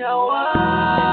Uno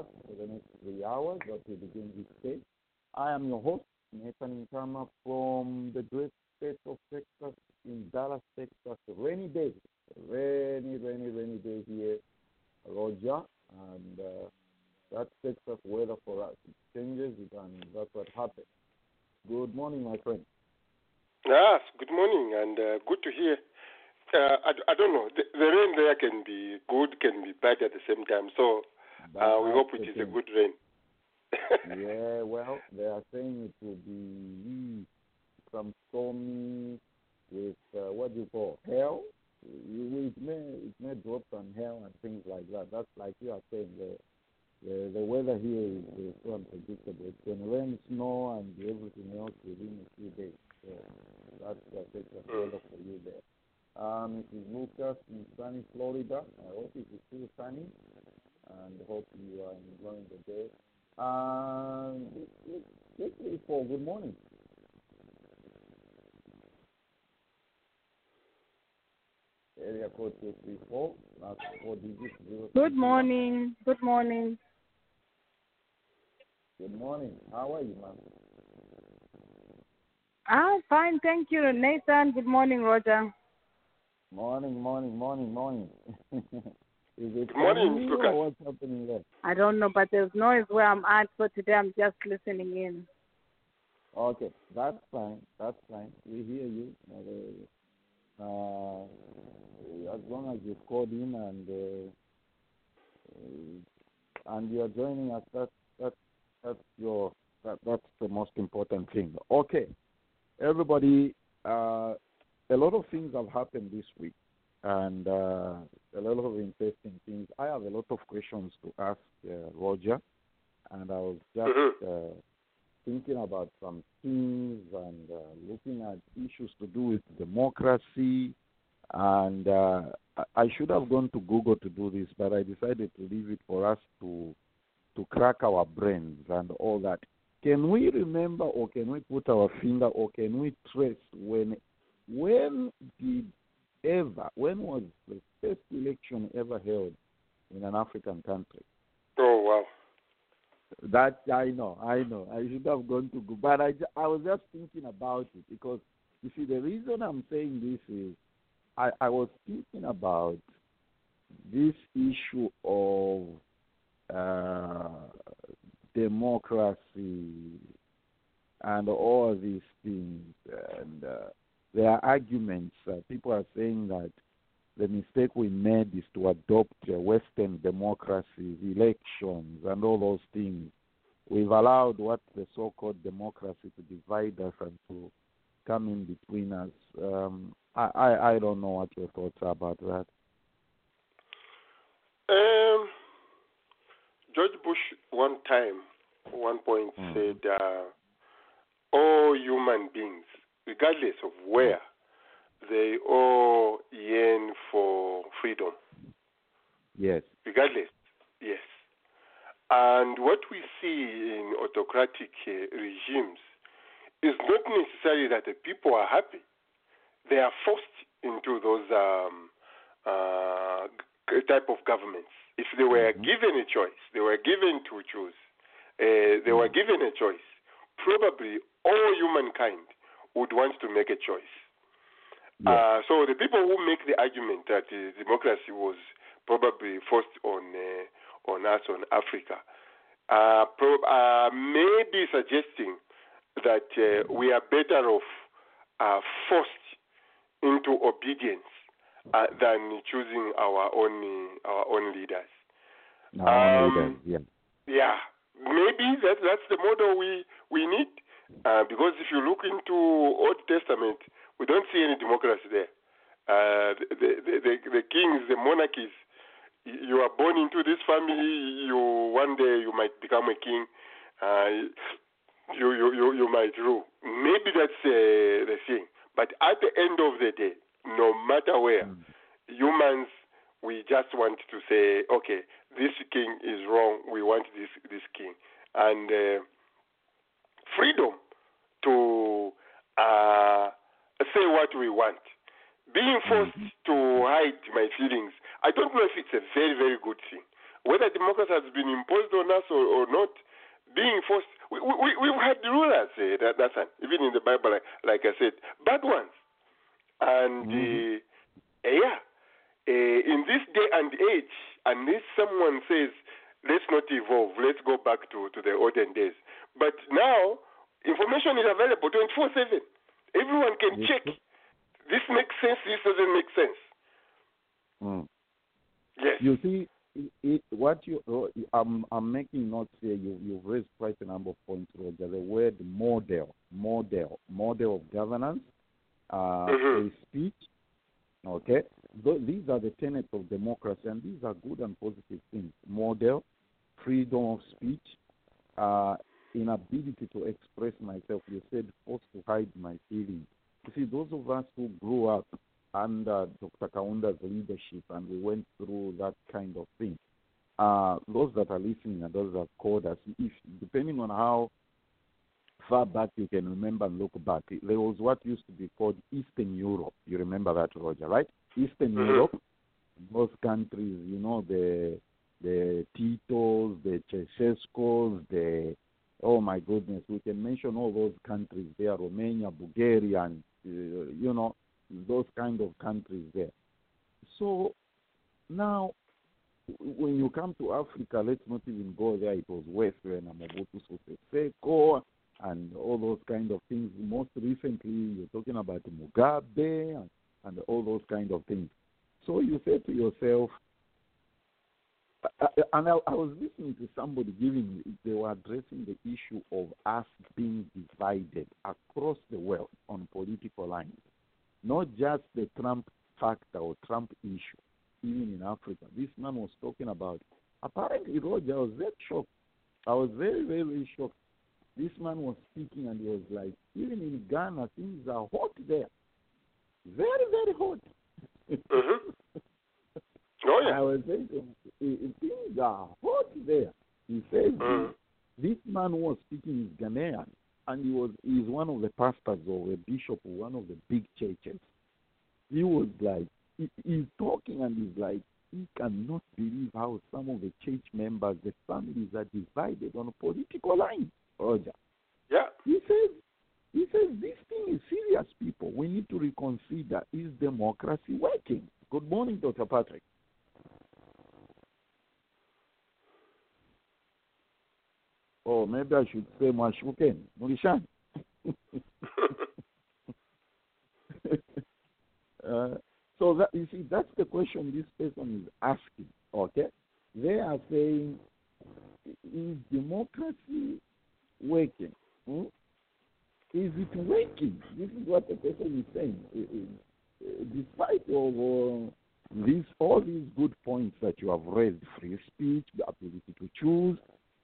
us for the next three hours as we begin this day. I am your host, Nathan Nkama from the great state of Texas in Dallas, Texas. Rainy day, rainy, rainy, rainy day here, Roger, and uh, that's Texas weather for us. It changes, and that's what happens. Good morning, my friend. Yes, good morning, and uh, good to hear. Uh, I, I don't know. The, the rain there can be good, can be bad at the same time. So uh, we hope it is a good rain. yeah, well, they are saying it will be some stormy with uh, what do you call hail. You- It may it may drop some hail and things like that. That's like you are saying the the, the weather here is, is so unpredictable. It can rain, snow, and everything else within a few days. So that's the Texas weather for you there. Um, Mrs. Lucas in sunny Florida. I hope it is still sunny, and hope you are enjoying the day. Um, quickly for good morning. Area code two three four. Last four digits. Good morning. Good morning. Good morning. How are you, ma'am? I'm fine, thank you, Nathan. Good morning, Roger. Morning, morning, morning, morning. Is it Good morning, sunny Lucas. what's happening there? I don't know, but there's noise where I'm at, so today I'm just listening in. Okay, that's fine. That's fine. We hear you. Uh, uh, as long as you called in and uh, uh, and you are joining us, that's that's that's your that, that's the most important thing. Okay, everybody. Uh, a lot of things have happened this week, and uh, a lot of interesting things. I have a lot of questions to ask uh, Roger, and I was just Mhm. uh, thinking about some things and uh, looking at issues to do with democracy. And uh, I- I should have gone to Google to do this, but I decided to leave it for us to to crack our brains and all that. Can we remember, or can we put our finger, or can we trace when when did ever when was the first election ever held in an African country? Oh, wow. That I know, I know. I should have gone to go, but I, I was just thinking about it because you see the reason I'm saying this is I, I was thinking about this issue of uh, democracy and all these things, and uh, there are arguments. Uh, people are saying that the mistake we made is to adopt uh, Western democracies, elections, and all those things. We've allowed what the so-called democracy to divide us and to come in between us. Um, I, I I don't know what your thoughts are about that. Um, George Bush one time, one point Mm. said, uh, all human beings, regardless of where, they all yearn for freedom. Yes. regardless. Yes. And what we see in autocratic uh, regimes is not necessarily that the people are happy. They are forced into those um, uh, g- type of governments. If they were Mhm. given a choice, they were given to choose, uh, they were given a choice, probably all humankind would want to make a choice. Yes. Uh, so the people who make the argument that uh, democracy was probably forced on uh, on us on Africa uh, uh, may be suggesting that uh, we are better off uh, forced into obedience uh, than choosing our own uh, our own leaders. No, um, leaders, yeah. Yeah, maybe that that's the model we we need. Uh, because if you look into Old Testament, we don't see any democracy there. Uh, the, the, the the kings, the monarchies, you are born into this family. You one day you might become a king. Uh, you, you you you might rule. Maybe that's uh, the thing. But at the end of the day, no matter where, Mm. humans we just want to say, okay, this king is wrong. We want this this king, and uh, freedom to uh, say what we want. Being forced to hide my feelings, I don't know if it's a very very good thing. Whether democracy has been imposed on us or, or not, being forced, we, we, we've had rulers, uh, that, that's an, even in the Bible, like, like I said, bad ones. And uh, yeah, uh, in this day and age, unless someone says, let's not evolve, let's go back to, to the olden days. But now, information is available 24 7. Everyone can check. This makes sense, this doesn't make sense. Mm. Yes. You see, it, it, what you uh, I'm I'm making notes here. You you've raised quite a number of points, Roger. The word model, model, model of governance, uh, Mhm. free speech. Okay, Th- these are the tenets of democracy, and these are good and positive things. Model, freedom of speech, uh, inability to express myself. You said forced to hide my feelings. You see, those of us who grew up under Dr. Kaunda's leadership and we went through that kind of thing, uh, those that are listening and those that called us, if depending on how far back you can remember and look back, there was what used to be called Eastern Europe. You remember that, Roger, right? Eastern Mhm. Europe, those countries, you know, the the Titos, the Ceausescus, the oh my goodness, we can mention all those countries there, Romania, Bulgaria, and uh, you know those kind of countries there. So now, when you come to Africa, let's not even go there. It was West when Mobutu Sese Seko and all those kind of things. Most recently, you're talking about Mugabe and, and all those kind of things. So you say to yourself, I- and I, I was listening to somebody giving, they were addressing the issue of us being divided across the world on political lines, not just the Trump factor or Trump issue, even in Africa. This man was talking about, apparently, Roger, I was very shocked. I was very, very, very shocked. This man was speaking and he was like, even in Ghana, things are hot there. Very, very hot. Mhm. Oh, I was saying to him, "Eh, eh, things are hot there. He says Mm. this man was speaking is Ghanaian, and he was he's one of the pastors or a bishop of one of the big churches. He was like he, he's talking and he's like he cannot believe how some of the church members, the families are divided on a political lines. Roger. Yeah. He says, he says this thing is serious, people. We need to reconsider: is democracy working? Good morning, Dr. Patrick. Oh, maybe I should say Mwashuken. Mulishan. uh, so that you see, that's the question this person is asking. Okay, they are saying, is democracy working? Hmm? Is it working? This is what the person is saying. Uh, Despite of these all these good points that you have raised, free speech, the ability to choose,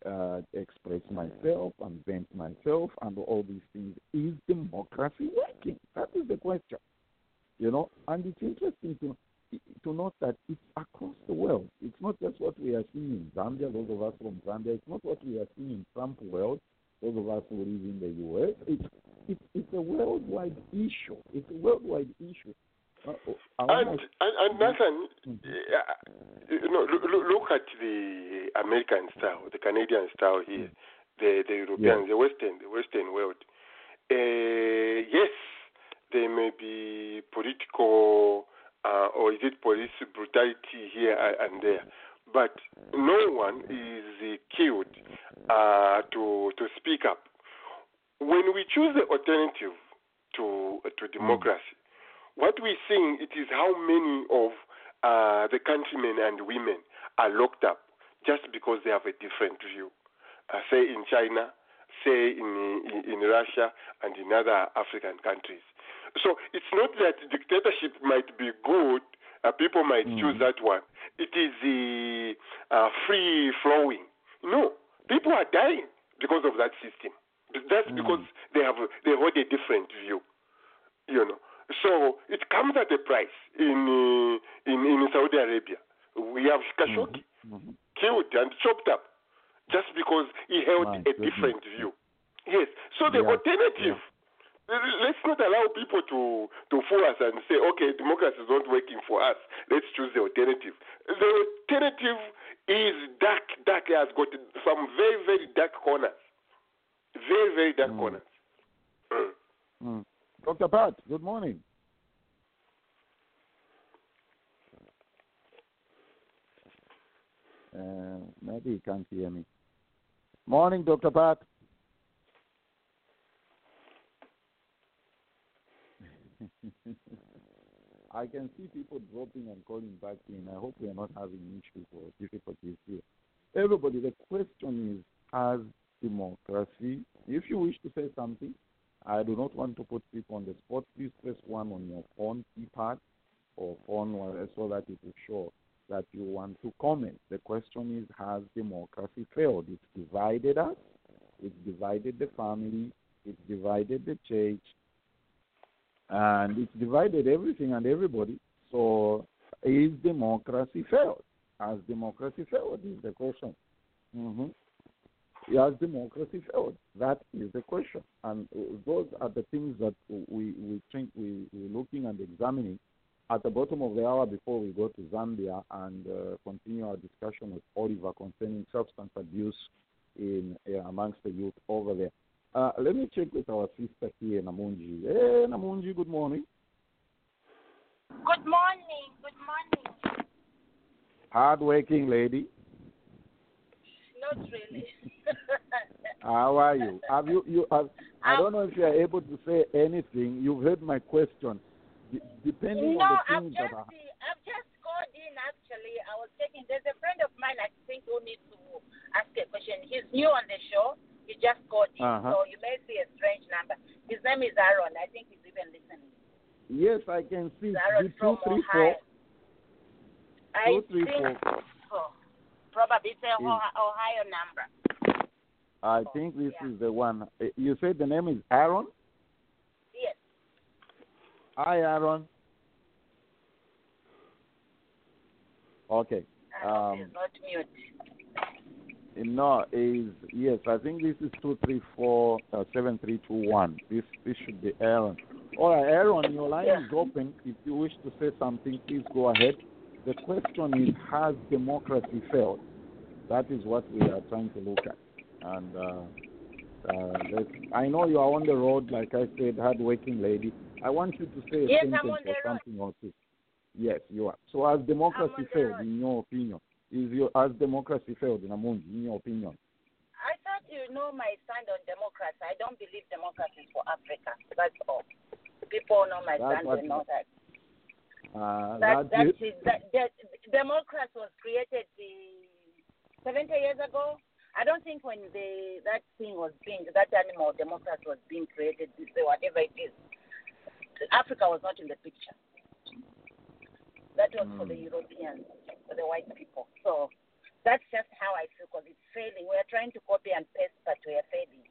uh, express myself and vent myself, and all these things, is democracy working? That is the question you know. And it's interesting to to note that it's across the world. It's not just what we are seeing in Zambia. Those of us from Zambia. It's not what we are seeing in Trump world. Those of us who live in the U.S. It's it's it's a worldwide issue. It's a worldwide issue. Uh, And, and, and Nathan, Know, look, look at the American style, the Canadian style here, the the European, the Western, the Western world. Uh, yes, there may be political uh, or is it police brutality here and there, but no one is uh, killed uh, to to speak up. When we choose the alternative to to democracy, what we're seeing it is how many of uh, the countrymen and women are locked up just because they have a different view. Uh, say in China, say in, in in Russia, and in other African countries. So it's not that dictatorship might be good. Uh, people might Mhm. choose that one. It is the uh, free flowing. No, people are dying because of that system. That's Mm. because they have they hold a different view you know. So it comes at a price in uh, in in Saudi Arabia. We have Khashoggi Mhm. killed and chopped up just because he held My a goodness. different view. Yes. So the Yeah, alternative. Let's not allow people to, to fool us and say, okay, democracy is not working for us. Let's choose the alternative. The alternative is dark, dark. It has got some very, very dark corners. Very, very dark Mm. corners. Mm. Mm. Dr. Pat, good morning. Uh, maybe he can't hear me. Morning, Dr. Pat. I can see people dropping and calling back in. I hope we are not having issues or difficulties here. Everybody, the question is, has democracy, if you wish to say something, I do not want to put people on the spot. Please press one on your phone keypad or phone so that it will show that you want to comment. The question is, has democracy failed? It's divided us. It's divided the family. It's divided the church. And it's divided everything and everybody. So, is democracy failed? Has democracy failed? Is the question. hmm has democracy failed? That is the question, and uh, those are the things that we we think we we're looking and examining at the bottom of the hour before we go to Zambia and uh, continue our discussion with Oliver concerning substance abuse in uh, amongst the youth over there. Uh, let me check with our sister here, Namunji. Hey, Namunji, good morning. Good morning. Good morning. Hardworking lady. Not really. How are you? Have you you? Have, I don't know if you are able to say anything. You've heard my question. D- depending no, on the I've just that are I've just called in actually. I was checking. There's a friend of mine I think who needs to ask a question. He's new on the show. He just called in, Uh-huh. so you may see a strange number. His name is Aaron. I think he's even listening. Yes, I can see It's Aaron two, from three, four. I Two, three, think four. so. Probably it's a Is- Ohio Ohio number. I think this Yeah. is the one. Uh, You said the name is Aaron. Yes. Hi, Aaron. Okay. Um, not mute. No, is yes. I think this is two three four uh, seven three two one. This this should be Aaron. All right, Aaron, your line Yeah. is open. If you wish to say something, please go ahead. The question is, has democracy failed? That is what we are trying to look at. And uh, uh, I know you are on the road, like I said, hard-working lady. I want you to say a Yes, sentence on or something or two. Yes, you are. So has democracy failed, in your opinion? Is your has democracy failed Namunji, in your opinion? I thought you know my stand on democracy. I don't believe democracy is for Africa. That's all. People know my That's stand know that. Uh, That, that is, that, that, democracy was created uh, 70 years ago. I don't think when the that thing was being, that animal democracy was being created, whatever it is, Africa was not in the picture. That was for the Mm. Europeans, for the white people. So that's just how I feel because it's failing. We are trying to copy and paste, but we are failing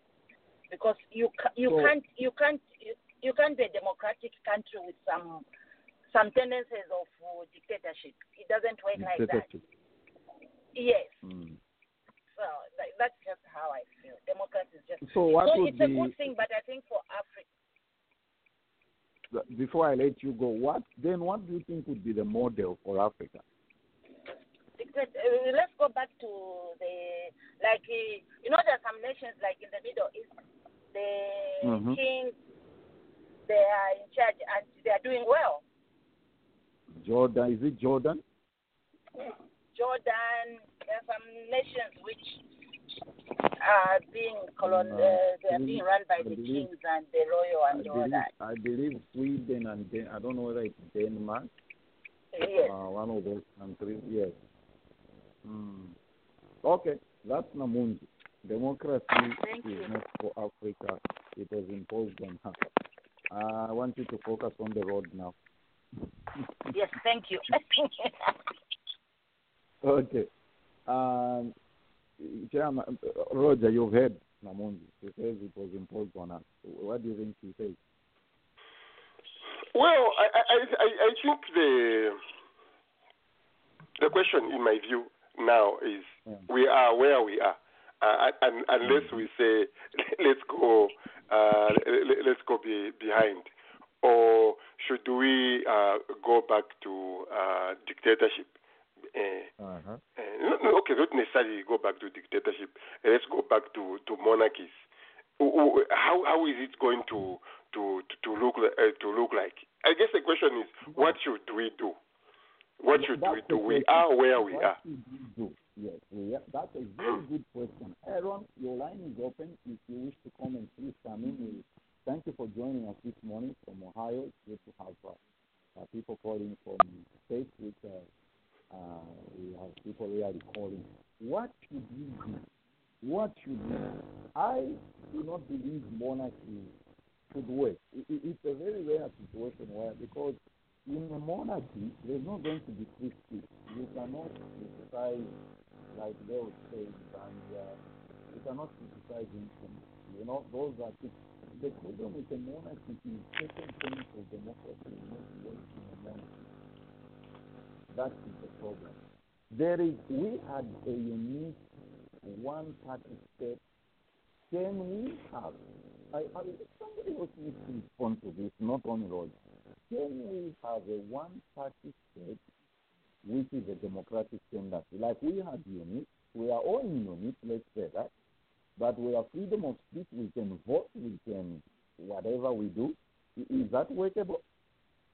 because you you So- can't you can't you, you can't be a democratic country with some some tendencies of uh, dictatorship. It doesn't work like that. Yes. Mm. That, that's just how I feel. Democracy is just So what so it's a good thing, but I think for Africa, before I let you go? What then? What do you think would be the model for Africa? uh, let's go back to the like uh, you know there are some nations like in the Middle East, the Mhm. kings they are in charge and they are doing well. Jordan, is it Jordan? Jordan, there are some nations which are being colon, Uh, they are being run by I the believe- kings and the royal I and all believe, that. I believe Sweden and Den- I don't know whether it's Denmark, Yes. uh, one of those countries. Yes. Mm. Okay, that's Namunji. Democracy Thank is you. not for Africa. It was imposed on her. Uh, I want you to focus on the road now. Yes, thank you. Okay. Um, Chairman, Roger, you've heard Namunji. He says it was imposed on us. What do you think he says? Well, I, I, I- I, I think the the question, in my view, now is Yeah. we are where we are, uh, and unless we say let's go, uh, let's go be, behind, or should we uh, go back to uh, dictatorship? Uh, Uh-huh. uh, no, no, okay, not necessarily go back to dictatorship. Let's go back to, to monarchies. How how is it going to to to, look uh, to look like? I guess the question is, what should we do? What should we do? We are where we what are. we do? Yes. That's a very good question. Aaron, your line is open. If you wish to comment, please come in. Thank you for joining us this morning from Ohio. It's good to have uh, uh, people calling from states which uh, uh, we have people really calling. What should we do? What should we do? I do not believe monarchy should work. I- i- It's a very rare situation where, because in a monarchy, there's not going to be free speech. You cannot criticize, like they would say, and uh, you cannot criticize infants. You know, those are things. The problem with a monarchy is certain things of democracy not work in a monarchy. That is the problem. There is, we had a unique one-party state. Can we have, I, I, somebody else needs to respond to this, not only Roger. Can we have a one-party state which is a democratic tendency? Like we had UNIP, we are all in UNIP, let's say that, but we have freedom of speech, we can vote, we can, whatever we do. Is that workable?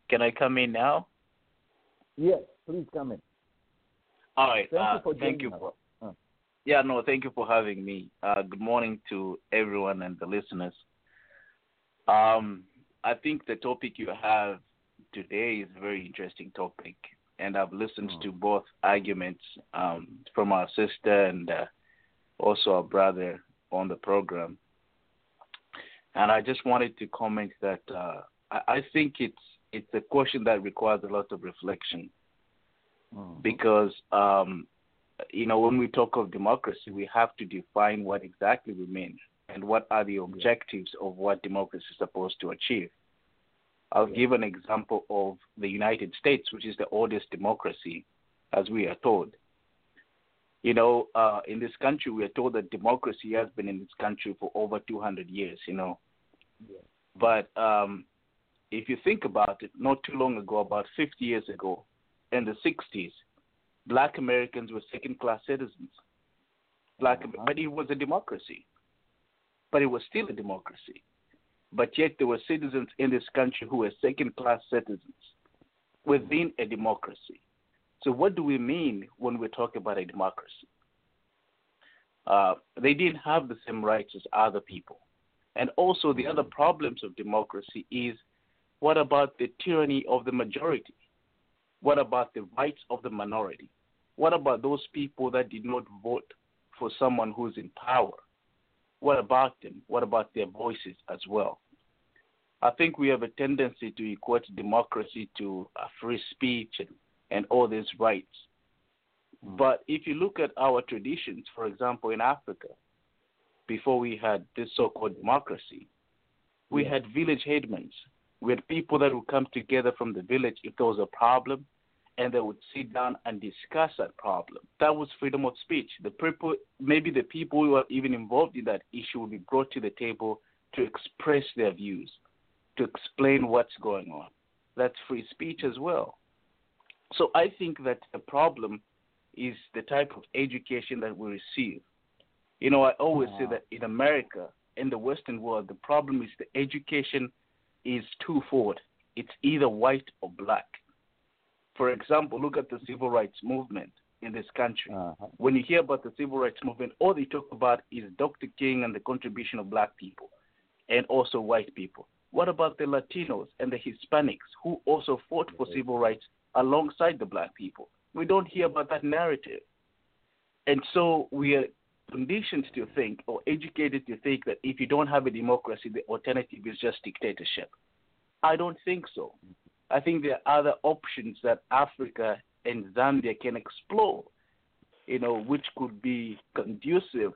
Can I come in now? Yes, please come in. All right. Thank uh, you for thank you joining for us. Uh. yeah no thank you for having me. Uh, good morning to everyone and the listeners. Um, I think the topic you have today is a very interesting topic, and I've listened Mm. to both arguments um, from our sister and uh, also our brother on the program. And I just wanted to comment that uh, I, I think it's it's a question that requires a lot of reflection Mhm. because um, you know when we talk of democracy, we have to define what exactly we mean and what are the objectives of what democracy is supposed to achieve. I'll Yeah. give an example of the United States, which is the oldest democracy, as we are told. You know, uh, in this country, we are told that democracy has been in this country for over 200 years. You know, Yeah. but um, if you think about it, not too long ago, about 50 years ago, in the 60s, black Americans were second class citizens. Black, Uh-huh. But it was a democracy. But it was still a democracy. But yet there were citizens in this country who were second class citizens within a democracy. So, what do we mean when we talk about a democracy? Uh, they didn't have the same rights as other people. And also, the other problems of democracy is what about the tyranny of the majority? What about the rights of the minority? What about those people that did not vote for someone who's in power? What about them? What about their voices as well? I think we have a tendency to equate democracy to free speech and, and all these rights. Hmm. But if you look at our traditions, for example, in Africa, before we had this so called democracy, we had village headmen. We had people that would come together from the village if there was a problem and they would sit down and discuss that problem. That was freedom of speech. The people, maybe the people who are even involved in that issue would be brought to the table to express their views, to explain what's going on. That's free speech as well. So I think that the problem is the type of education that we receive. You know, I always say that in America, in the Western world, the problem is the education is twofold. It's either white or black. For example, look at the civil rights movement in this country. Uh-huh. When you hear about the civil rights movement, all they talk about is Dr. King and the contribution of black people and also white people. What about the Latinos and the Hispanics who also fought for civil rights alongside the black people? We don't hear about that narrative. And so we are conditioned to think or educated to think that if you don't have a democracy, the alternative is just dictatorship. I don't think so. I think there are other options that Africa and Zambia can explore, you know, which could be conducive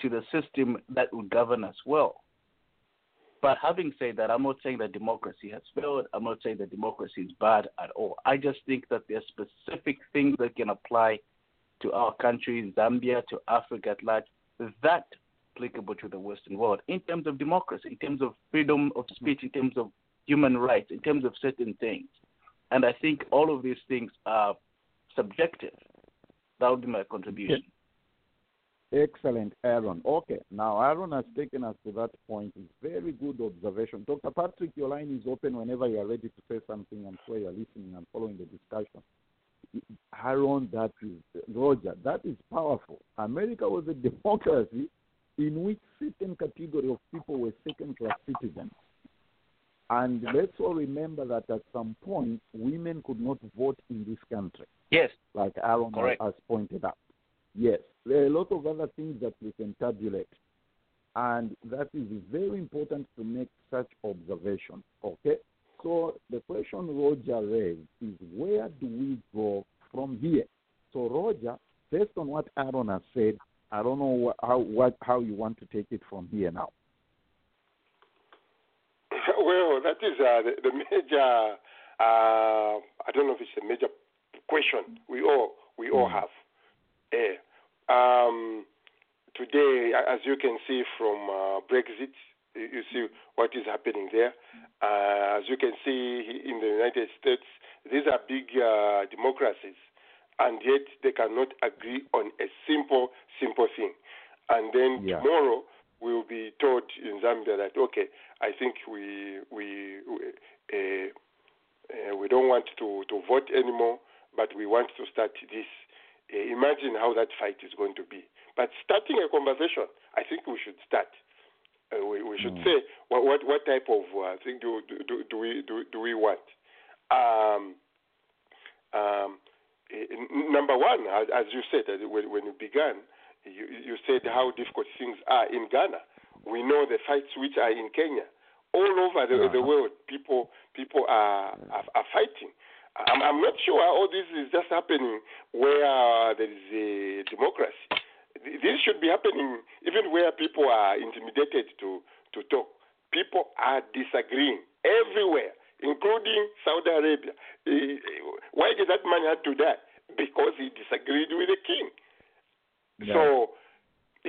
to the system that would govern us well. But having said that, I'm not saying that democracy has failed. I'm not saying that democracy is bad at all. I just think that there are specific things that can apply to our country, Zambia, to Africa at large, that applicable to the Western world in terms of democracy, in terms of freedom of speech, in terms of human rights, in terms of certain things. And I think all of these things are subjective. That would be my contribution. Excellent, Aaron. Okay, now Aaron has taken us to that point. It's very good observation. Dr. Patrick, your line is open whenever you are ready to say something. I'm sure you're listening and following the discussion. Aaron, that is Roger, that is powerful. America was a democracy in which certain category of people were second-class citizens. And let's all remember that at some point, women could not vote in this country, Yes, like Aaron Correct. has pointed out. Yes, there are a lot of other things that we can tabulate. And that is very important to make such observation. Okay? So the question Roger raised is where do we go from here? So Roger, based on what Aaron has said, I don't know wh- how what how you want to take it from here now. well, that is uh, the, the major. Uh, I don't know if it's a major question we all we all have. Eh, um, today, as you can see from uh, Brexit, you see what is happening there. Uh, as you can see in the United States, these are big uh, democracies, and yet they cannot agree on a simple, simple thing. And then Yeah. tomorrow we will be told in Zambia that okay, I think we we we, uh, uh, we don't want to to vote anymore, but we want to start this. Uh, imagine how that fight is going to be. But starting a conversation, I think we should start. Uh, we, we should say what, what what type of uh, thing do, do do we do, do we want? Um, um, eh, number one, as, as you said when, when you began, you, you said how difficult things are in Ghana. We know the fights which are in Kenya. All over the, the Uh-huh. world, people people are are, are fighting. I'm, I'm not sure all this is just happening where uh, there is a democracy. This should be happening even where people are intimidated to, to talk. People are disagreeing everywhere, including Saudi Arabia. Eh, Why did that man have to die? Because he disagreed with the king. So,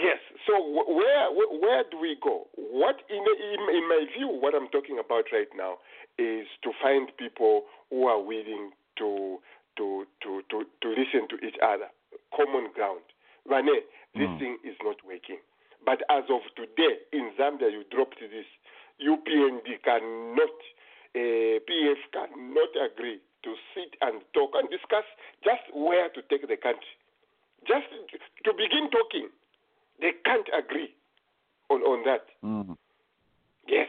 yes. So where where do we go? What in, in in my view, what I'm talking about right now is to find people who are willing to to, to, to, to listen to each other. Common ground. Vane, this Mm. thing is not working. But as of today, in Zambia, you dropped this. UPND cannot, uh, PF cannot agree to sit and talk and discuss just where to take the country. Just to begin talking, they can't agree on, on that. Mm. Yes.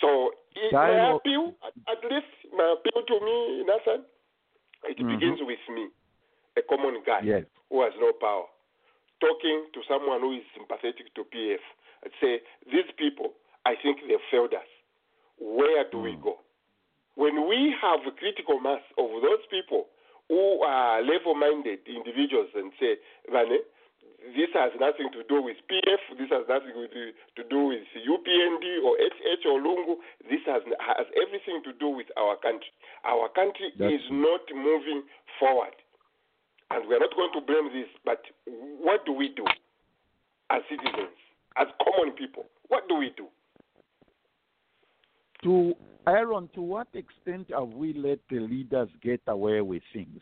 So i- my Dialogue- appeal, at, least my appeal to me, Nathan, it Mhm. begins with me, a common guy Yes. who has no power, talking to someone who is sympathetic to PF and say, these people, I think they've failed us. Where do we Mm. go? When we have a critical mass of those people who are level-minded individuals and say, Vane, this has nothing to do with PF, this has nothing with, to do with UPND or HH or Lungu, this has, has everything to do with our country. Our country That's is not moving forward. And we're not going to blame this, but what do we do as citizens, as common people? What do we do? To Aaron, to what extent have we let the leaders get away with things?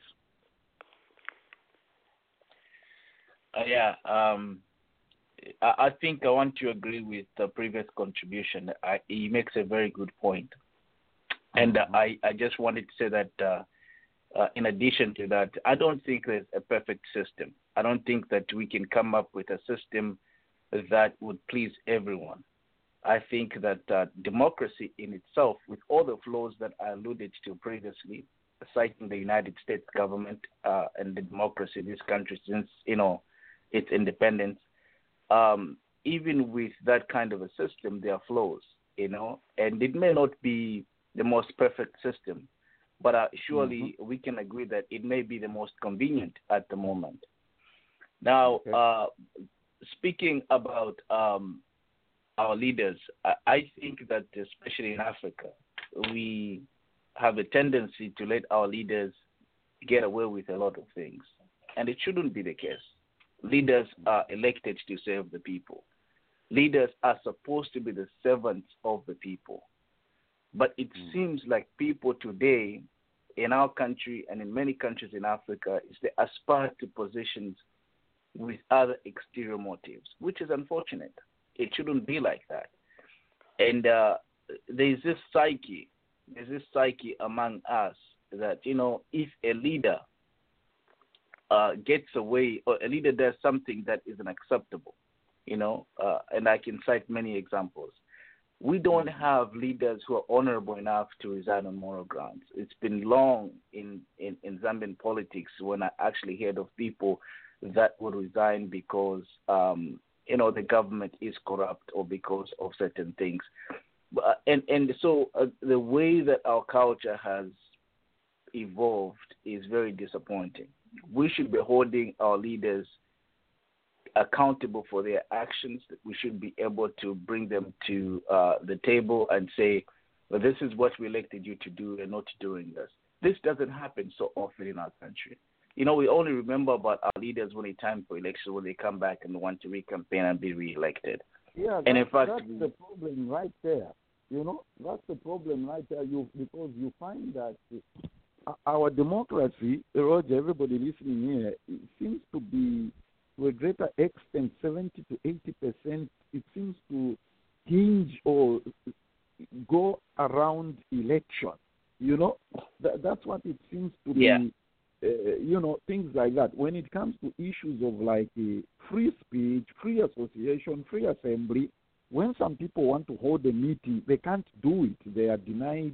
Uh, yeah, um, I, I think I want to agree with the previous contribution. I, he makes a very good point. And uh, I, I just wanted to say that uh, uh, in addition to that, I don't think there's a perfect system. I don't think that we can come up with a system that would please everyone. I think that uh, democracy in itself, with all the flaws that I alluded to previously, citing the United States government uh, and the democracy in this country since you know its independence, um, even with that kind of a system, there are flaws, you know, and it may not be the most perfect system, but uh, surely we can agree that it may be the most convenient at the moment. Now, Okay. uh, speaking about um, our leaders, I, I think that especially in Africa, we have a tendency to let our leaders get away with a lot of things, and it shouldn't be the case. Leaders are elected to serve the people. Leaders are supposed to be the servants of the people. But it seems like people today in our country and in many countries in Africa is they aspire to positions with other exterior motives, which is unfortunate. It shouldn't be like that. And uh, there's this psyche, there's this psyche among us that, you know, if a leader uh, gets away or a leader does something that is unacceptable, you know, uh, and I can cite many examples. We don't have leaders who are honorable enough to resign on moral grounds. It's been long in, in, in Zambian politics when I actually heard of people that would resign because um, you know the government is corrupt or because of certain things. But, and and so uh, the way that our culture has evolved is very disappointing. We should be holding our leaders accountable for their actions. We should be able to bring them to uh, the table and say, well, this is what we elected you to do and not doing this. This doesn't happen so often in our country. You know, we only remember about our leaders when it's time for election, when they come back and want to recampaign and be reelected. Yeah, And in fact, that's the problem right there. You know, that's the problem right there. You because you find that our democracy, Roger, everybody listening here, it seems to be to a greater extent, seventy to eighty percent. It seems to hinge or go around election. You know, that, that's what it seems to Yeah. be. Uh, you know, things like that. When it comes to issues of like uh, free speech, free association, free assembly, when some people want to hold a meeting, they can't do it. They are denied,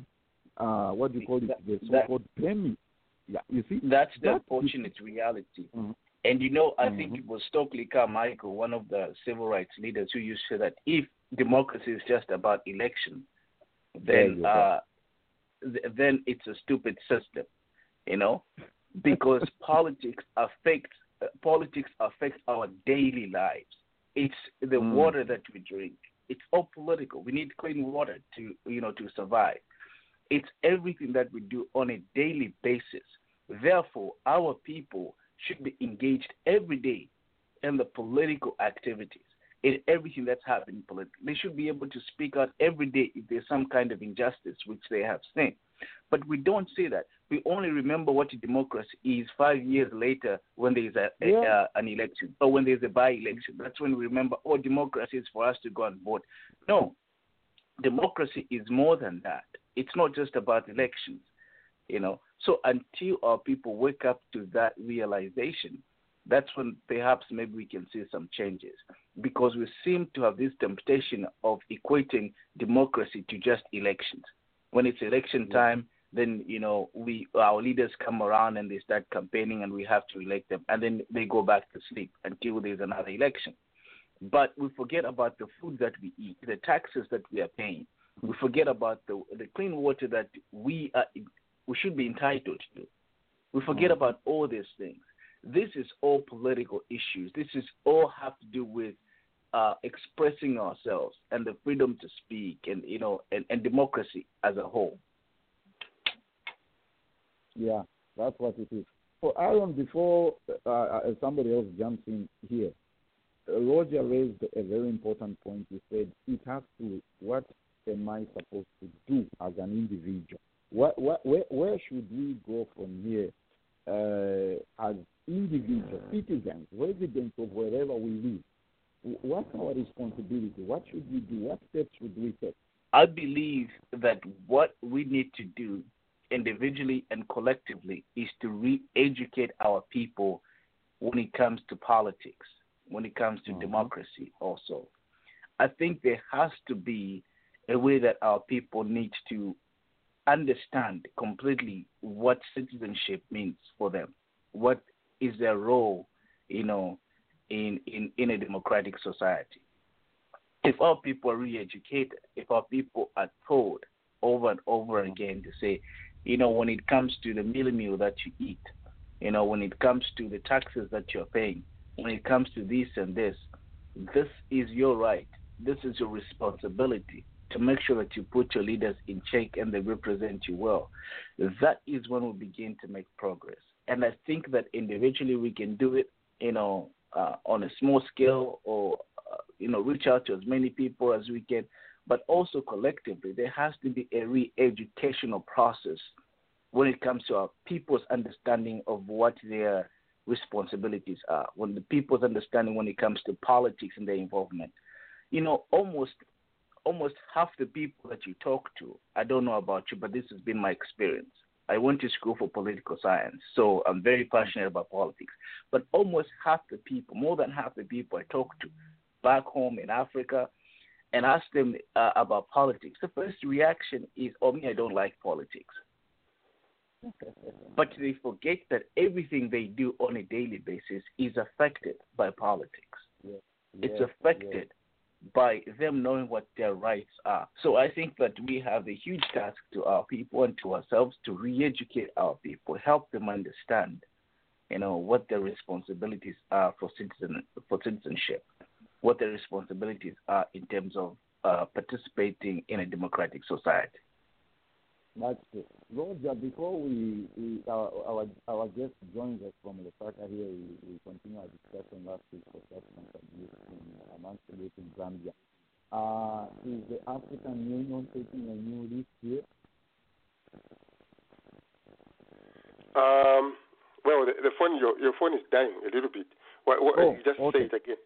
uh, what do you call it, That- the that- so-called. Yeah, you see? That's the That's- unfortunate reality. Mhm. And you know, I think Mhm. it was Stokely Carmichael, one of the civil rights leaders, who used to say that if democracy is just about election, then uh, th- then it's a stupid system, you know, because politics affects uh, politics affects our daily lives. It's the Mm. water that we drink. It's all political. We need clean water to you know to survive. It's everything that we do on a daily basis. Therefore, our people should be engaged every day in the political activities. in everything that's happening politically. They should be able to speak out every day if there's some kind of injustice which they have seen. But we don't see that. We only remember what democracy is five years later when there is a, a, Yeah. Uh, an election or when there's a by-election. That's when we remember, oh, democracy is for us to go and vote. No, democracy is more than that. It's not just about elections, you know. So until our people wake up to that realization, that's when perhaps maybe we can see some changes because we seem to have this temptation of equating democracy to just elections. When it's election time, then you know we our leaders come around and they start campaigning and we have to elect them and then they go back to sleep until there's another election. But we forget about the food that we eat, the taxes that we are paying. We forget about the the clean water that we are we should be entitled to. We forget about all these things. This is all political issues. This is all have to do with uh, expressing ourselves and the freedom to speak and you know and, and democracy as a whole. Yeah, that's what it is. So, Aaron, before uh, uh, somebody else jumps in here, uh, Roger raised a very important point. He said it has to, what am I supposed to do as an individual? What, what, where, where should we go from here uh, as individual citizens, residents of wherever we live? What's our responsibility? What should we do? What steps should we take? I believe that what we need to do individually and collectively is to re educate our people when it comes to politics, when it comes to Mhm. democracy, also. I think there has to be a way that our people need to understand completely what citizenship means for them. What is their role, you know, in, in, in a democratic society. If our people are re-educated, if our people are told over and over again to say, you know, when it comes to the meal meal that you eat, you know, when it comes to the taxes that you're paying, when it comes to this and this, this is your right. This is your responsibility to make sure that you put your leaders in check and they represent you well. That is when we begin to make progress. And I think that individually we can do it, you know, uh, on a small scale or, uh, you know, reach out to as many people as we can. But also collectively, there has to be a re educational process when it comes to our people's understanding of what their responsibilities are, when the people's understanding when it comes to politics and their involvement. You know, almost almost half the people that you talk to, I don't know about you, but this has been my experience. I went to school for political science, so I'm very passionate about politics. But almost half the people, more than half the people I talk to back home in Africa, and ask them uh, about politics, the first reaction is, "Oh, me, I don't like politics." But they forget that everything they do on a daily basis is affected by politics. It's Yes, affected by them knowing what their rights are. So I think that we have a huge task to our people and to ourselves to re-educate our people, help them understand, you know, what their responsibilities are for citizen for citizenship, what their responsibilities are in terms of uh, participating in a democratic society. That's it. Roger, before we, we our, our our guest joins us from Lusaka here, we, we continue our discussion last week for substance abuse in amongst youth in Zambia. Uh, is the African Union taking a new list here? Um, well, the, the phone, your, your phone is dying a little bit. What, what, Oh, just okay. say it again.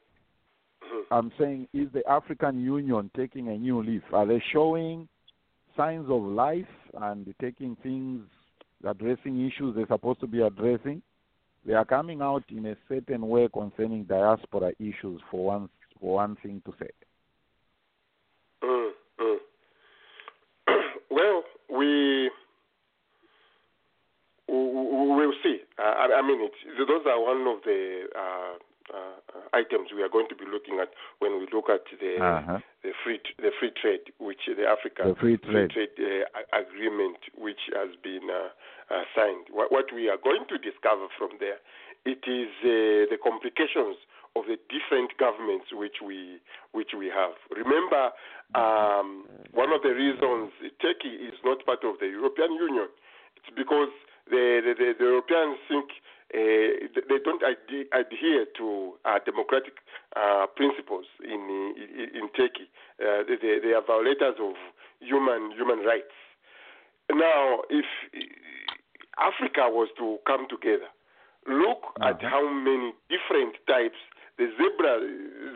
I'm saying, is the African Union taking a new leaf? Are they showing signs of life and taking things, addressing issues they're supposed to be addressing? They are coming out in a certain way concerning diaspora issues, for one, for one thing to say. Mm, mm. well, we we we will see. I, I mean, those are one of the uh, uh, items we are going to be looking at when we look at the Uh-huh. the free the free trade, which the Africa The free trade. uh, agreement, which has been uh, uh, signed. What, what we are going to discover from there, it is uh, the complications of the different governments which we which we have. Remember, um, one of the reasons Turkey is not part of the European Union, it's because the the, the, the Europeans think uh, they don't ad- adhere to uh, democratic uh, principles in in, in Turkey. Uh, they, they are violators of human human rights. Now, if Africa was to come together, look at Mhm. how many different types the zebra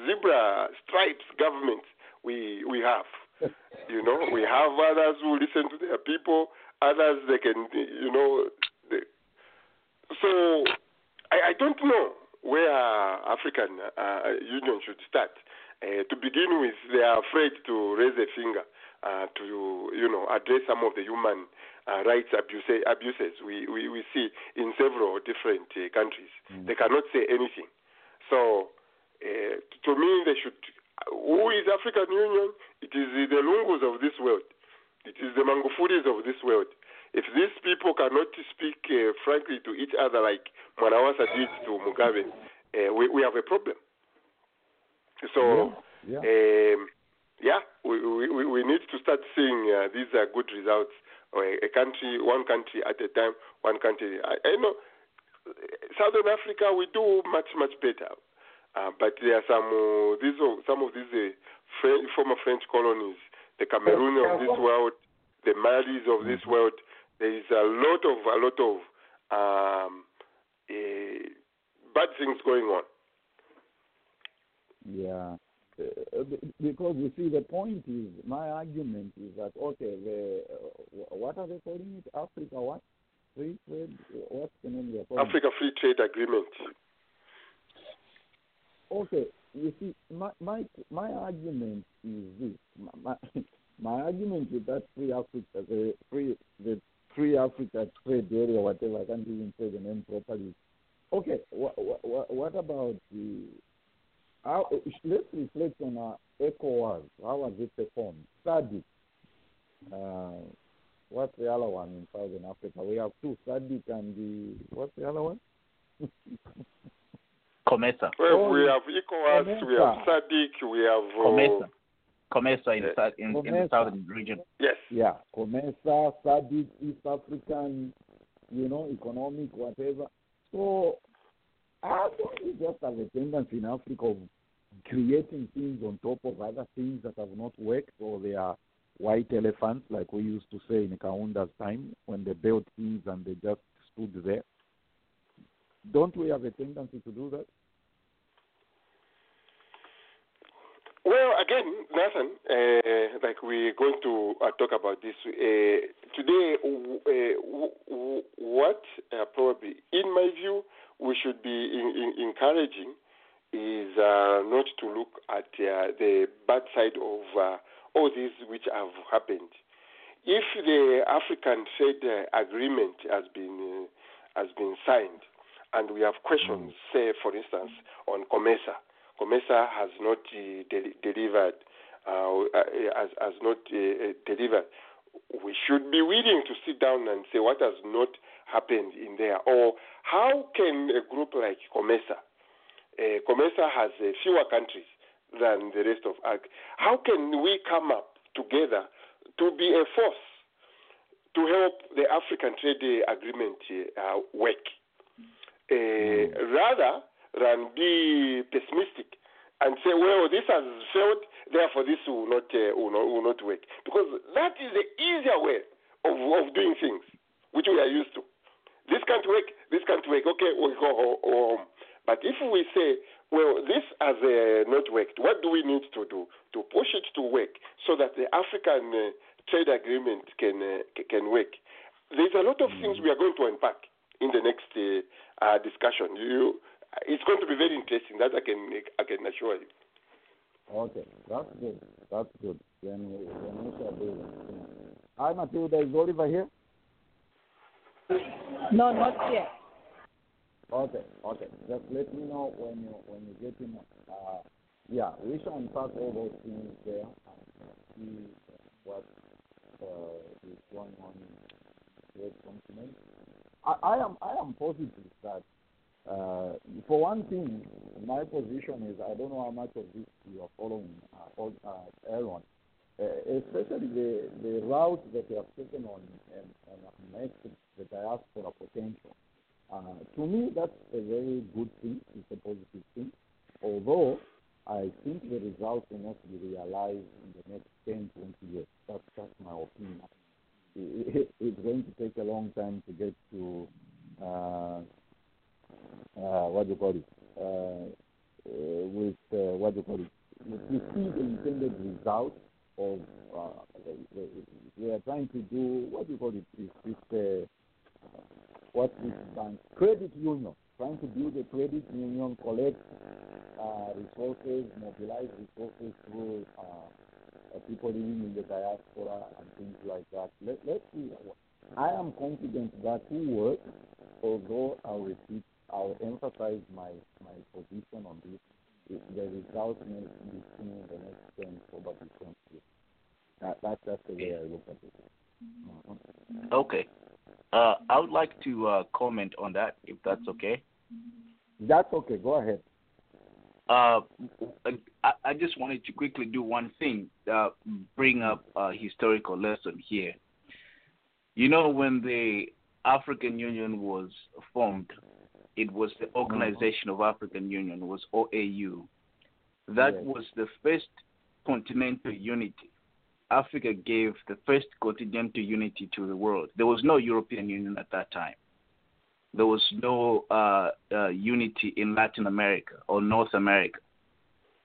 zebra stripes governments we we have. You know, we have others who listen to their people. Others they can, you know. So I, I don't know where African uh, Union should start. Uh, to begin with, they are afraid to raise a finger uh, to you know address some of the human uh, rights abuse, abuses we, we, we see in several different uh, countries. They cannot say anything. So uh, to me, they should. Who is African Union? It is the Lungus of this world. It is the Magufulis of this world. If these people cannot speak uh, frankly to each other like Mwanawasa did to Mugabe, uh, we, we have a problem. So, Yeah. um, yeah, we, we, we need to start seeing uh, these are good results. Or a, country, one country at a time, one country. I, I know Southern Africa, we do much much better. Uh, but there are some uh, these are- some of these uh, French, former French colonies, the Cameroon of this world, the Malis of this world. There is a lot of a lot of um, uh, bad things going on. Yeah. Uh, because you see, the point is, my argument is that okay, the uh, what are they calling it? Africa what? Free trade? What's the name they're calling? Africa Free Trade Agreement. Okay, you see, my my my argument is this. My my, my argument with that free Africa, the free the free Africa trade area, whatever, I can't even say the name properly. Okay, what what, what about the? How, let's reflect on our ECOWAS. How was it performed? SADC. Uh, what's the other one in Southern Africa? We have two, SADC and the what's the other one? Comesa. Well, Oh, we have ECOWAS, we have Comesa. SADC, we have uh, Comesa. Comesa in, eh, Yes. in, in the southern region. yes. Yeah, COMESA, SADC, East African, you know, economic, whatever. So, I don't we just have a tendency in Africa of creating things on top of other things that have not worked, or they are white elephants, like we used to say in Kaunda's time, when they built things and they just stood there. Don't we have a tendency to do that? Well, again, Nathan, uh, like we're going to uh, talk about this uh, today. w- Uh, w- w- what uh, probably, in my view, we should be in, in encouraging is uh, not to look at uh, the bad side of uh, all these which have happened. If the African trade uh, agreement has been has been signed, and we have questions, say for instance, on COMESA, COMESA has not uh, de- delivered, uh, uh, has, has not uh, uh, delivered. We should be willing to sit down and say what has not happened in there, or how can a group like COMESA, uh, COMESA has uh, fewer countries than the rest of AG, how can we come up together to be a force to help the African Trade Agreement uh, work? uh, rather than be pessimistic and say, well, this has failed, therefore this will not, uh, will not, will not work. Because that is the easier way of, of doing things, which we are used to. This can't work, this can't work, okay, we go ho- home. But if we say, well, this has uh, not worked, what do we need to do to push it to work so that the African uh, trade agreement can, uh, can work? There's a lot of things we are going to unpack in the next uh, uh, discussion. You, it's going to be very interesting. That I can I can assure you. Okay, that's good. That's good. Then we, then we shall do that. Hi, Matilda. Is Oliver here? No, not yet. Okay, okay. Just let me know when you when you get in. Uh, yeah, we shall unpack all those things there and see what uh, is going on in the continent. I, I am I am positive that uh, for one thing, my position is I don't know how much of this you are following, uh, uh, Aaron, uh, especially the the route that you have taken on and, and makes the diaspora potential uh, to me, that's a very good thing. It's a positive thing. Although I think the results will not be realized in the next 10, 20 years. That's just my opinion. It, it's going to take a long time to get to uh, what do you call it? Uh, uh, with uh, what you call it? To see the intended result of uh, we are trying to do what you call it? Is this uh, what this bank credit union trying to build a credit union, collect uh, resources, mobilize resources through uh, uh, people living in the diaspora and things like that. Let, let's see. I am confident that we work, although I'll repeat, I'll emphasize my, my position on this. If the results may be seen in the next 10, probably 20 years. That, that's just the way I look at it. Mhm. Okay. Uh, I would like to uh, comment on that, if that's okay. That's okay. Go ahead. Uh, I, I just wanted to quickly do one thing, uh, bring up a historical lesson here. You know, when the African Union was formed, it was the Organization of African Union, was OAU. That Yes. was the first continental unity. Africa gave the first continental unity to the world. There was no European Union at that time. There was no uh, uh, unity in Latin America or North America.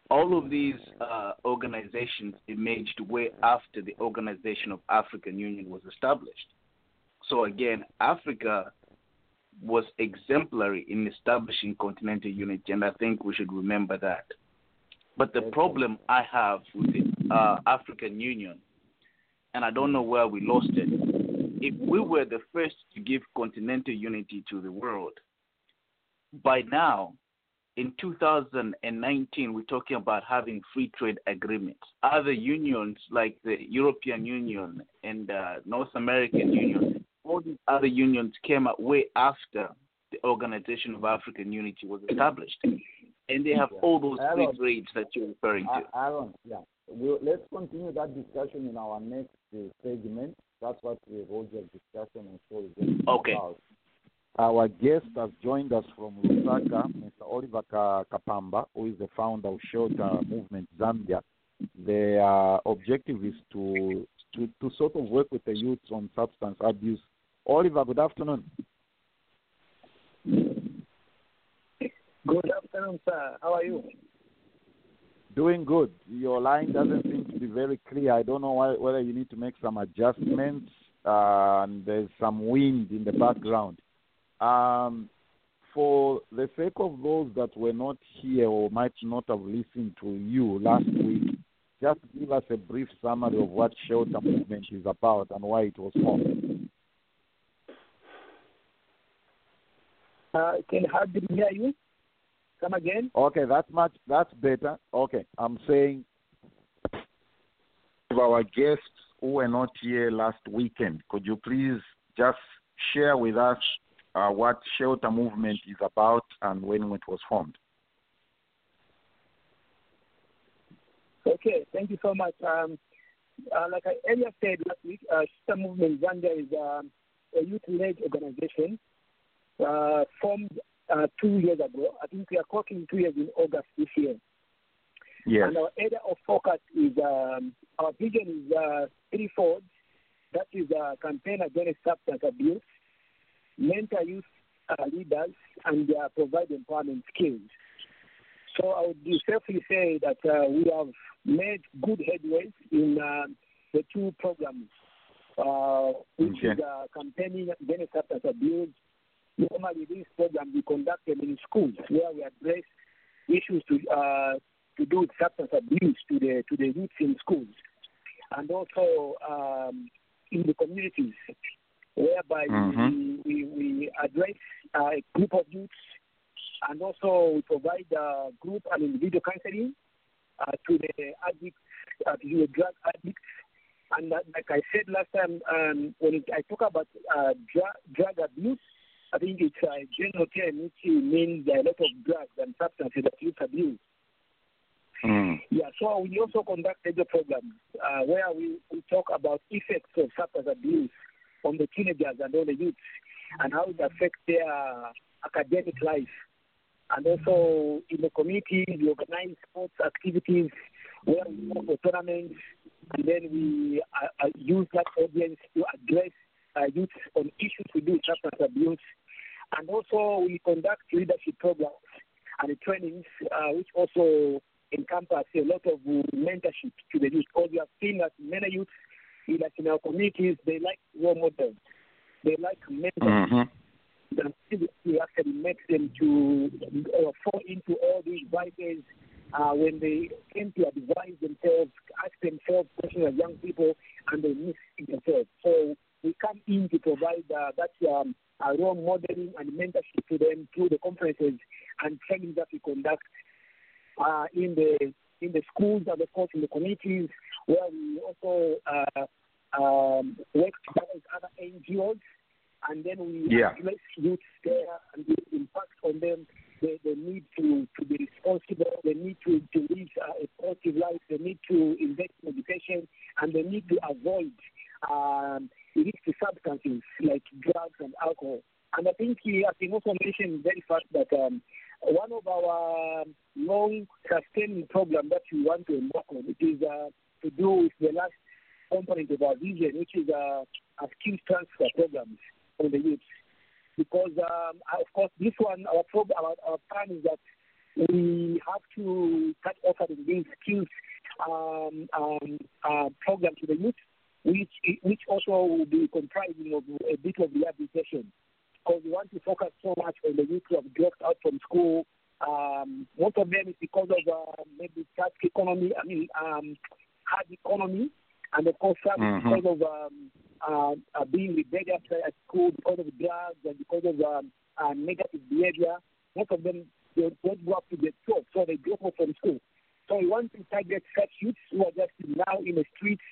All of these uh, organizations emerged way after the Organization of African Union was established. So again, Africa was exemplary in establishing continental unity, and I think we should remember that. But the problem I have with the uh, African Union, and I don't know where we lost it, if we were the first to give continental unity to the world, by now, in 2019, we're talking about having free trade agreements. Other unions like the European Union and uh, North American Union, all these other unions came out way after the Organization of African Unity was established. And they have Yeah. all those free Aaron. trades that you're referring to. Aaron, yeah. We'll, let's continue that discussion in our next uh, segment. That's what we hold the Roger discussion and show is going to be Okay. about. Our guest has joined us from Lusaka, Mr. Oliver Ka- Kapamba, who is the founder of Shelter Movement Zambia. Their uh, objective is to, to to sort of work with the youths on substance abuse. Oliver, good afternoon. Good afternoon, sir. How are you? Doing good. Your line doesn't seem to be very clear. I don't know why, whether you need to make some adjustments. Uh, and there's some wind in the background. Um, for the sake of those that were not here or might not have listened to you last week, just give us a brief summary of what Shelter Movement is about and why it was formed. Uh, can hardly hear you. Come again. Okay, that's much. That's better. Okay, I'm saying our guests who were not here last weekend, could you please just share with us uh, what Shelter Movement is about and when it was formed? Okay, thank you so much. Um, uh, like I earlier said last week, uh, Shelter Movement Zambia is um, a youth-led organization uh, formed uh, two years ago. I think we are clocking two years in August this year. Yes. And our area of focus is um, our vision is uh, threefold. That is uh, campaign against substance abuse, mental youth uh, leaders, and uh, provide empowerment skills. So I would safely say that uh, we have made good headway in uh, the two programs, uh, which Okay. is uh, campaigning against substance abuse. Normally, these programs we conduct them in schools where we address issues to uh, to do with substance abuse to the to the youth in schools, and also um, in the communities, whereby Mhm. we, we we address uh, a group of youths, and also we provide uh, group and individual counseling uh, to the addicts, uh, to the drug addicts. And uh, like I said last time, um, when it, I talk about uh, drug, drug abuse, I think it's a general term which means a lot of drugs and substances that youth abuse. Mm. Yeah, so we also conduct radio programs uh, where we, we talk about effects of substance abuse on the teenagers and on the youth and how it affects their academic life. And also in the community, we organize sports activities where we go for tournaments, and then we uh, uh, use that audience to address uh, youth on issues to do with substance abuse. And also we conduct leadership programs and trainings, uh, which also encompass a lot of mentorship to the youth. Because we have seen that many youth in, in our communities, they like role models. They like mentors. Mhm. That we actually make them to uh, fall into all these vices uh, when they tend to advise themselves, ask themselves questions as young people, and they miss themselves. So we come in to provide uh, that um, uh, role modeling and mentorship to them through the conferences and trainings that we conduct uh, in the in the schools and of course in the communities where we also uh, um, work together with other NGOs and then we Yeah. address youth there and we impact on them the, the need to, to be responsible, the need to, to live uh, a positive life, the need to invest in education, and the need to avoid um, illicit substances like drugs and alcohol. And I think he has been also mentioned very fast that um, one of our long sustaining program that we want to embark on it is uh, to do with the last component of our vision, which is uh, a skills transfer programs for the youth. Because um, of course this one our program our, our plan is that we have to start offering these skills um, um, uh, program to the youth, which which also will be comprising of a bit of rehabilitation. Because we want to focus so much on the youth who have dropped out from school. Um, most of them is because of uh, maybe tough economy. I mean, um, hard economy, and of course some Mhm. because of um, uh, uh, being rebellious at school, because of drugs, and because of um, uh, negative behavior. Most of them they don't go up to the top, so they drop off from school. So we want to target such youths who are just now in the streets,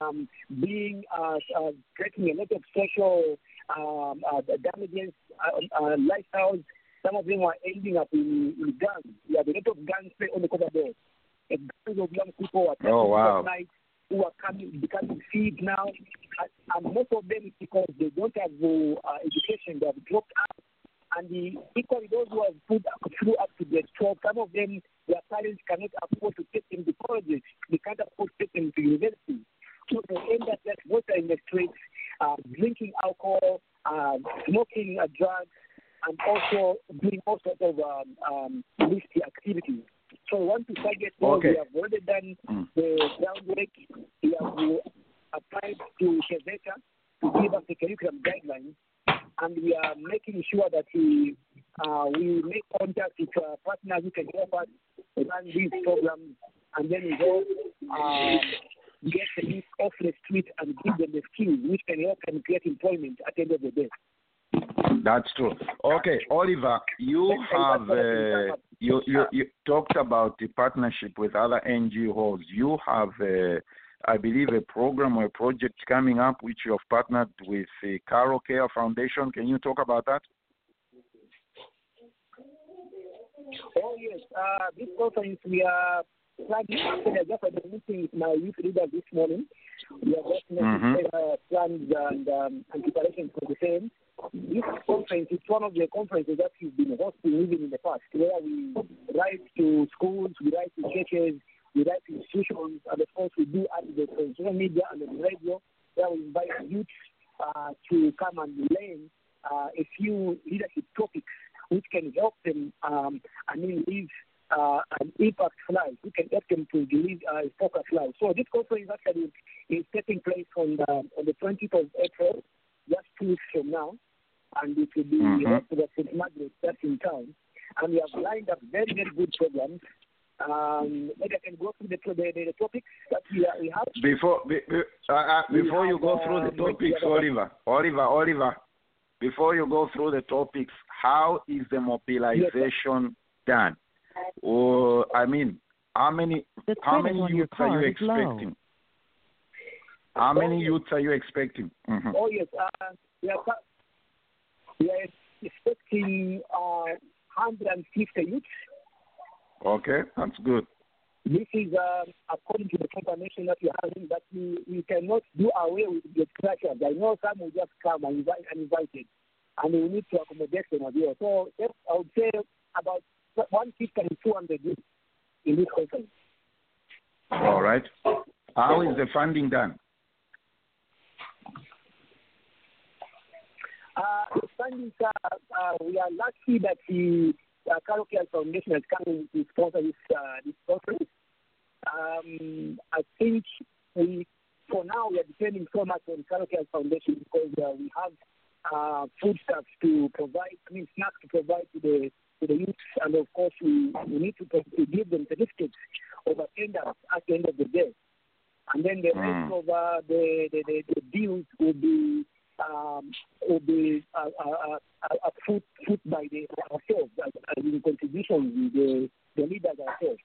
um, being uh, uh, creating a lot of social um, uh, damages, uh, uh, lifestyles. Some of them are ending up in, in gangs. We have a lot of gangs on the cover there. A gangs of young people are Oh, wow. at night who are coming becoming feed now, and, most of them because they don't have uh, uh, education. They have dropped out and the equally those who have put through up to their job, some of them, their parents cannot afford to take them to colleges. They can't afford to take them to university. They end up just water in the streets, uh, drinking alcohol, uh, smoking uh, drugs, and also doing all sorts of um, um, risky activities. So we want to target those. Okay. We have already done Mm. the groundwork. We have applied to TEVETA to give us the curriculum guidelines and we are making sure that we uh, we make contact with uh, partners who can help us run these programs, and then we go uh, get the youth off the street and give them the skills which can help them create employment at the end of the day. That's true. Okay, Oliver, you have uh, you, you you talked about the partnership with other NGOs. You have, uh, I believe, a program or a project coming up which you have partnered with the Carol Care Foundation. Can you talk about that? Oh yes, uh, this conference we are Actually, I just had a meeting with my youth leader this morning. We are making Mhm. uh, plans and um, and preparations for the same. This conference is one of the conferences that we've been hosting even in the past, where we write to schools, we write to churches, we write to institutions, and of course we do at the social media and the radio, where we invite youth uh, to come and learn uh, a few leadership topics which can help them, um, I mean, live uh, an impact life. We can get them to live uh, a focused life. So this conference actually is taking place on the, on the 20th of April, just two weeks from now, and it will be Mhm. hosted at St. Margaret, that's in town. And we have lined up very, very good programs. Um, maybe I can go through the, the, the, the topics that we, are, we have. Before be, be- uh, uh, before you go through the topics, Oliver, Oliver, Oliver, before you go through the topics, how is the mobilization done? Or I mean, how many The how many youths are you card low. expecting? How many youths are you expecting? Mhm. Oh yes, uh, we are co- we are expecting uh, 150 youths. Okay, that's good. This is uh, according to the confirmation that you're having that we, we cannot do away with the crashers. I know some will just come and invite and invited. and we need to accommodate them as well. So yes, I would say about 150 and 200 youth in this conference. All right. How is the funding done? Uh, funding, uh, uh, we are lucky that the uh, Foundation has come to sponsor this, uh, this conference. Um, I think we, for now, we are depending so much on Carol Care Foundation because uh, we have uh, foodstuffs to provide, I mean, snacks to provide to the to the youth, and of course, we, we need to, to give them certificates of attendance at the end of the day. And then the Mm. rest of uh, the, the, the, the deals will be um, will be uh, uh, uh, uh, put, put by the ourselves as, as in contributions, the, the leaders ourselves.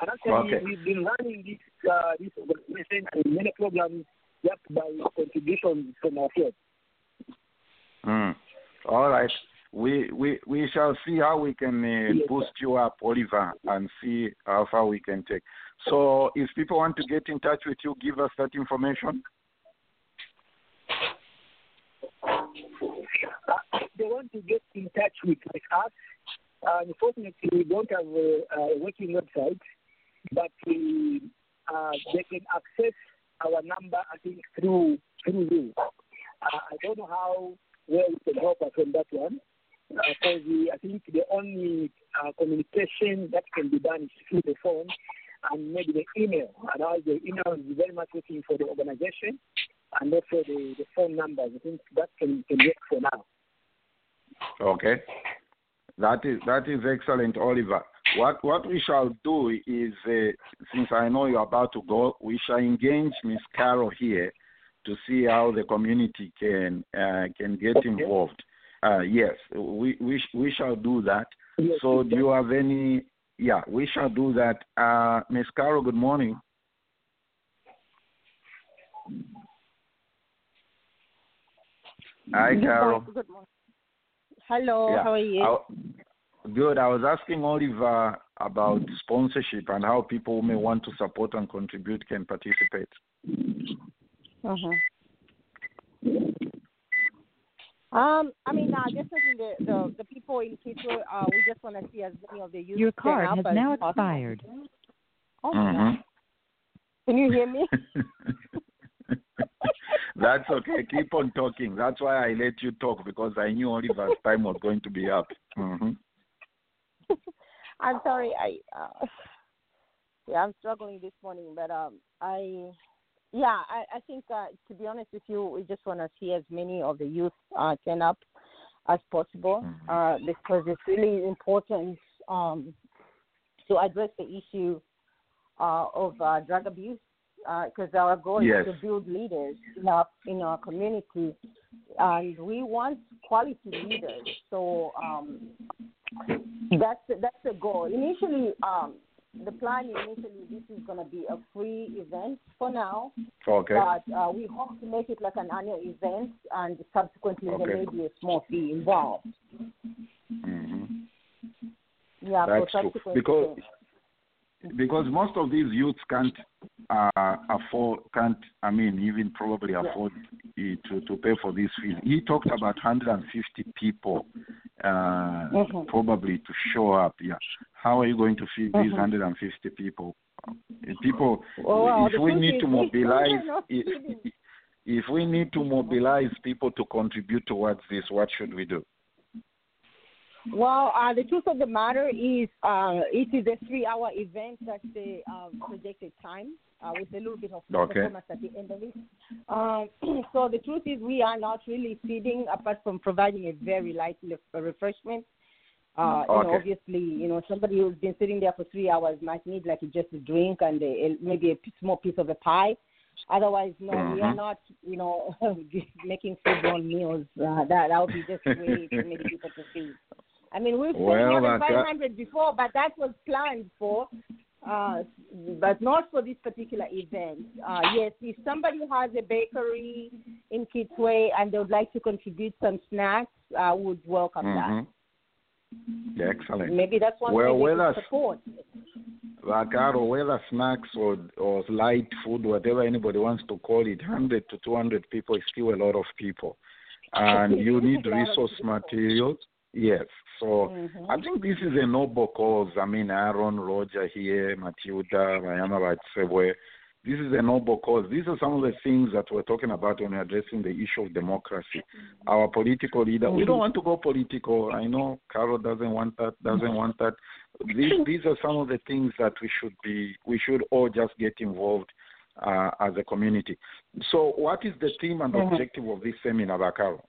And actually, Okay. we've been running this uh, this organization and many programs just by contributions from ourselves. Mm. All right. We, we we shall see how we can uh, Yes, boost you up, Oliver, and see how far we can take. So, if people want to get in touch with you, give us that information. They want to get in touch with us, uh, unfortunately, we don't have a, a working website, but we, uh, they can access our number, I think, through through you. Uh, I don't know how well you can help us on that one, because I think the only uh, communication that can be done is through the phone and maybe the email. And now the email is very much looking for the organization and also the, the phone numbers. I think that can, can work for now. Okay. That is that is excellent, Oliver. What what we shall do is, uh, since I know you're about to go, we shall engage Miss Carol here to see how the community can uh, can get Okay. involved. Uh, yes, we we we shall do that. Yes, So, do you have any? Yeah, we shall do that. Uh, Miss Carol, good morning. Hi, Good Carol. Good morning. Hello, Yeah. how are you? I- good. I was asking Oliver about sponsorship and how people who may want to support and contribute can participate. Uh-huh. Um, I mean, uh, definitely the, the, the people in Kitwe, uh, we just want to see as many of the youth Your card up has as now possible. expired. Oh, my God. Can you hear me? That's okay. Keep on talking. That's why I let you talk because I knew Oliver's time was going to be up. hmm I'm sorry. I uh, yeah, I'm struggling this morning, but um, I yeah, I I think uh, to be honest with you, we just want to see as many of the youth uh, turn up as possible Mhm. uh, because it's really important um, to address the issue uh, of uh, drug abuse because our goal Yes. is to build leaders in our in our community, and we want quality leaders. So um, that's that's the goal. Initially, um, the plan initially this is going to be a free event for now, Okay. but uh, we hope to make it like an annual event, and subsequently there Okay. may be a small fee involved. hmm Yeah, That's for true. Because events. Because most of these youths can't uh, afford can't I mean even probably afford eh, to to pay for these fees. He talked about 150 people uh, Mhm. probably to show up. Yeah, how are you going to feed these Mhm. 150 people? Eh, People, well, if we need to we- we are mobilize, if, if we need to mobilize people to contribute towards this, what should we do? Well, uh, the truth of the matter is, uh, it is a three-hour event. That's the um, projected time, uh, with a little bit of Okay. performance at the end of it. Um, so the truth is, we are not really feeding, apart from providing a very light lef- refreshment. Uh, you know, obviously, you know, somebody who's been sitting there for three hours might need like just a drink and a, a, maybe a small piece of a pie. Otherwise, no, we are Mhm. not, you know, making full-blown meals. Uh, that that would be just way too many people to feed. I mean, we've Well, said more than that- that- 500 before, but that was planned for, uh, but not for this particular event. Uh, yes, if somebody has a bakery in Kitwe and they would like to contribute some snacks, I would welcome Mhm. Yeah, that. excellent. Maybe that's one Well, way whether- support. like whether snacks or or light food, whatever anybody wants to call it, hundred to two hundred people is still a lot of people. and you need A lot of resource materials. Yes. So Mhm. I think this is a noble cause. I mean, Aaron, Roger here, Matilda, Mayama Batsebwe. This is a noble cause. These are some of the things that we're talking about when we're addressing the issue of democracy. Our political leader, we don't want to go political. I know Carol doesn't want that, doesn't want that. These, these are some of the things that we should be, we should all just get involved uh, as a community. So, what is the theme and Mhm. objective of this seminar, Bakaro?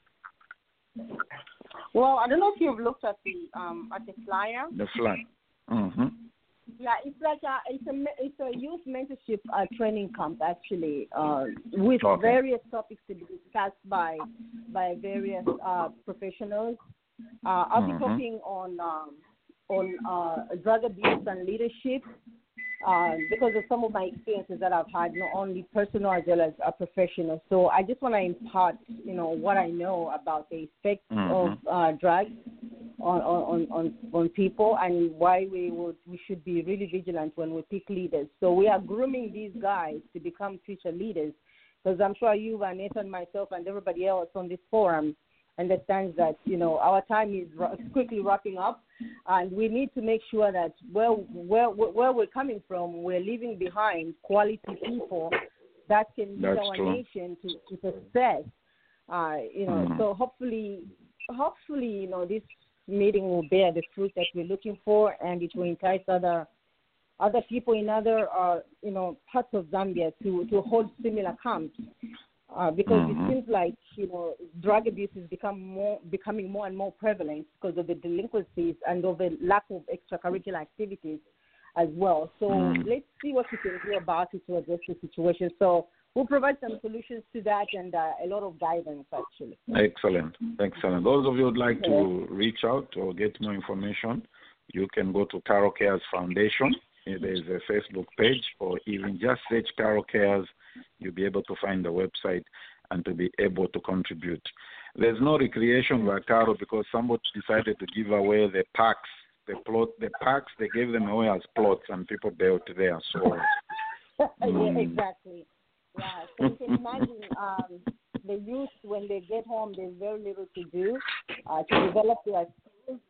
Well, I don't know if you've looked at the um at the flyer. The flag. Mm-hmm. Yeah, it's like a it's a it's a youth mentorship uh, training camp actually, uh, with Okay. various topics to be discussed by by various uh, professionals. Uh, I'll be Mhm. talking on um, on uh, drug abuse and leadership uh, because of some of my experiences that I've had, not only personal as well as uh, professional. So I just want to impart, you know, what I know about the effects Mhm. of uh, drugs on, on, on, on people and why we would we should be really vigilant when we pick leaders. So we are grooming these guys to become future leaders because I'm sure you Vanessa and Nathan, myself, and everybody else on this forum understands that you know our time is quickly wrapping up, and we need to make sure that where where where we're coming from, we're leaving behind quality people that can lead That's our true. nation to, to success. Uh, you know, Mhm. so hopefully, hopefully, you know, this meeting will bear the fruit that we're looking for, and it will entice other other people in other uh, you know parts of Zambia to to hold similar camps. Uh, because Mhm. it seems like you know drug abuse is become more becoming more and more prevalent because of the delinquencies and of the lack of extracurricular activities as well. So Mm. let's see what we can do about it to address the situation. So we'll provide some solutions to that and uh, a lot of guidance actually. Excellent. Excellent. Those of you who'd like to reach out or get more information, you can go to Carol Cares Foundation. There's a Facebook page, or even just search Carol Cares. You'll be able to find the website and to be able to contribute. There's no recreation by Carol because somebody decided to give away the parks. The plot, the parks, they gave them away as plots, and people built there. So yeah, Mm. exactly. Yeah, so you can imagine um, the youth when they get home, there's very little to do uh, to develop their.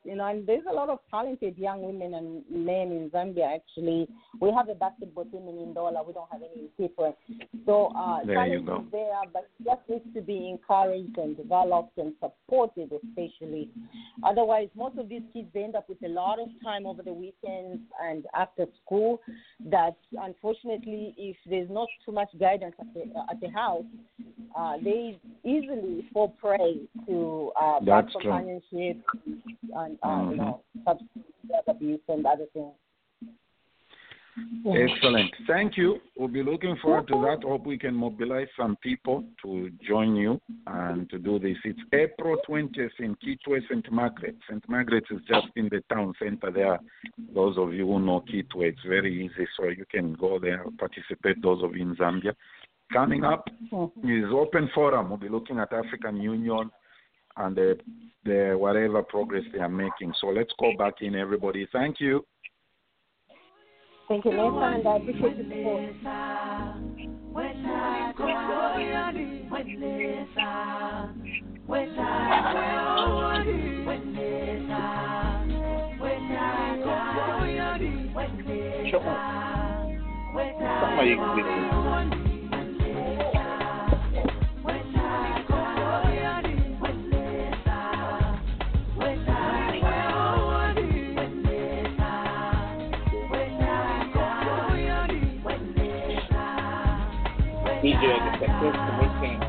You know, and there's a lot of talented young women and men in Zambia. Actually, we have a basketball team in Ndola. We don't have any in. So uh, There you talent go. is there, but just needs to be encouraged and developed and supported, especially. Otherwise, most of these kids they end up with a lot of time over the weekends and after school. That unfortunately, if there's not too much guidance at the at the house, uh, they easily fall prey to uh, bad companionship and uh, Mhm. you know substance abuse and other things. Excellent. Thank you. We'll be looking forward to that. Hope we can mobilize some people to join you and to do this. It's April 20th in Kitwe, St. Margaret. St. Margaret is just in the town center there. Those of you who know Kitwe, it's very easy, so you can go there, participate, those of you in Zambia. Coming up mm-hmm. is Open Forum. We'll be looking at African Union and the, the whatever progress they are making. So let's go back in, everybody. Thank you. Thank you, Nathan, and I appreciate the support. Kama DJ, the Success Commission.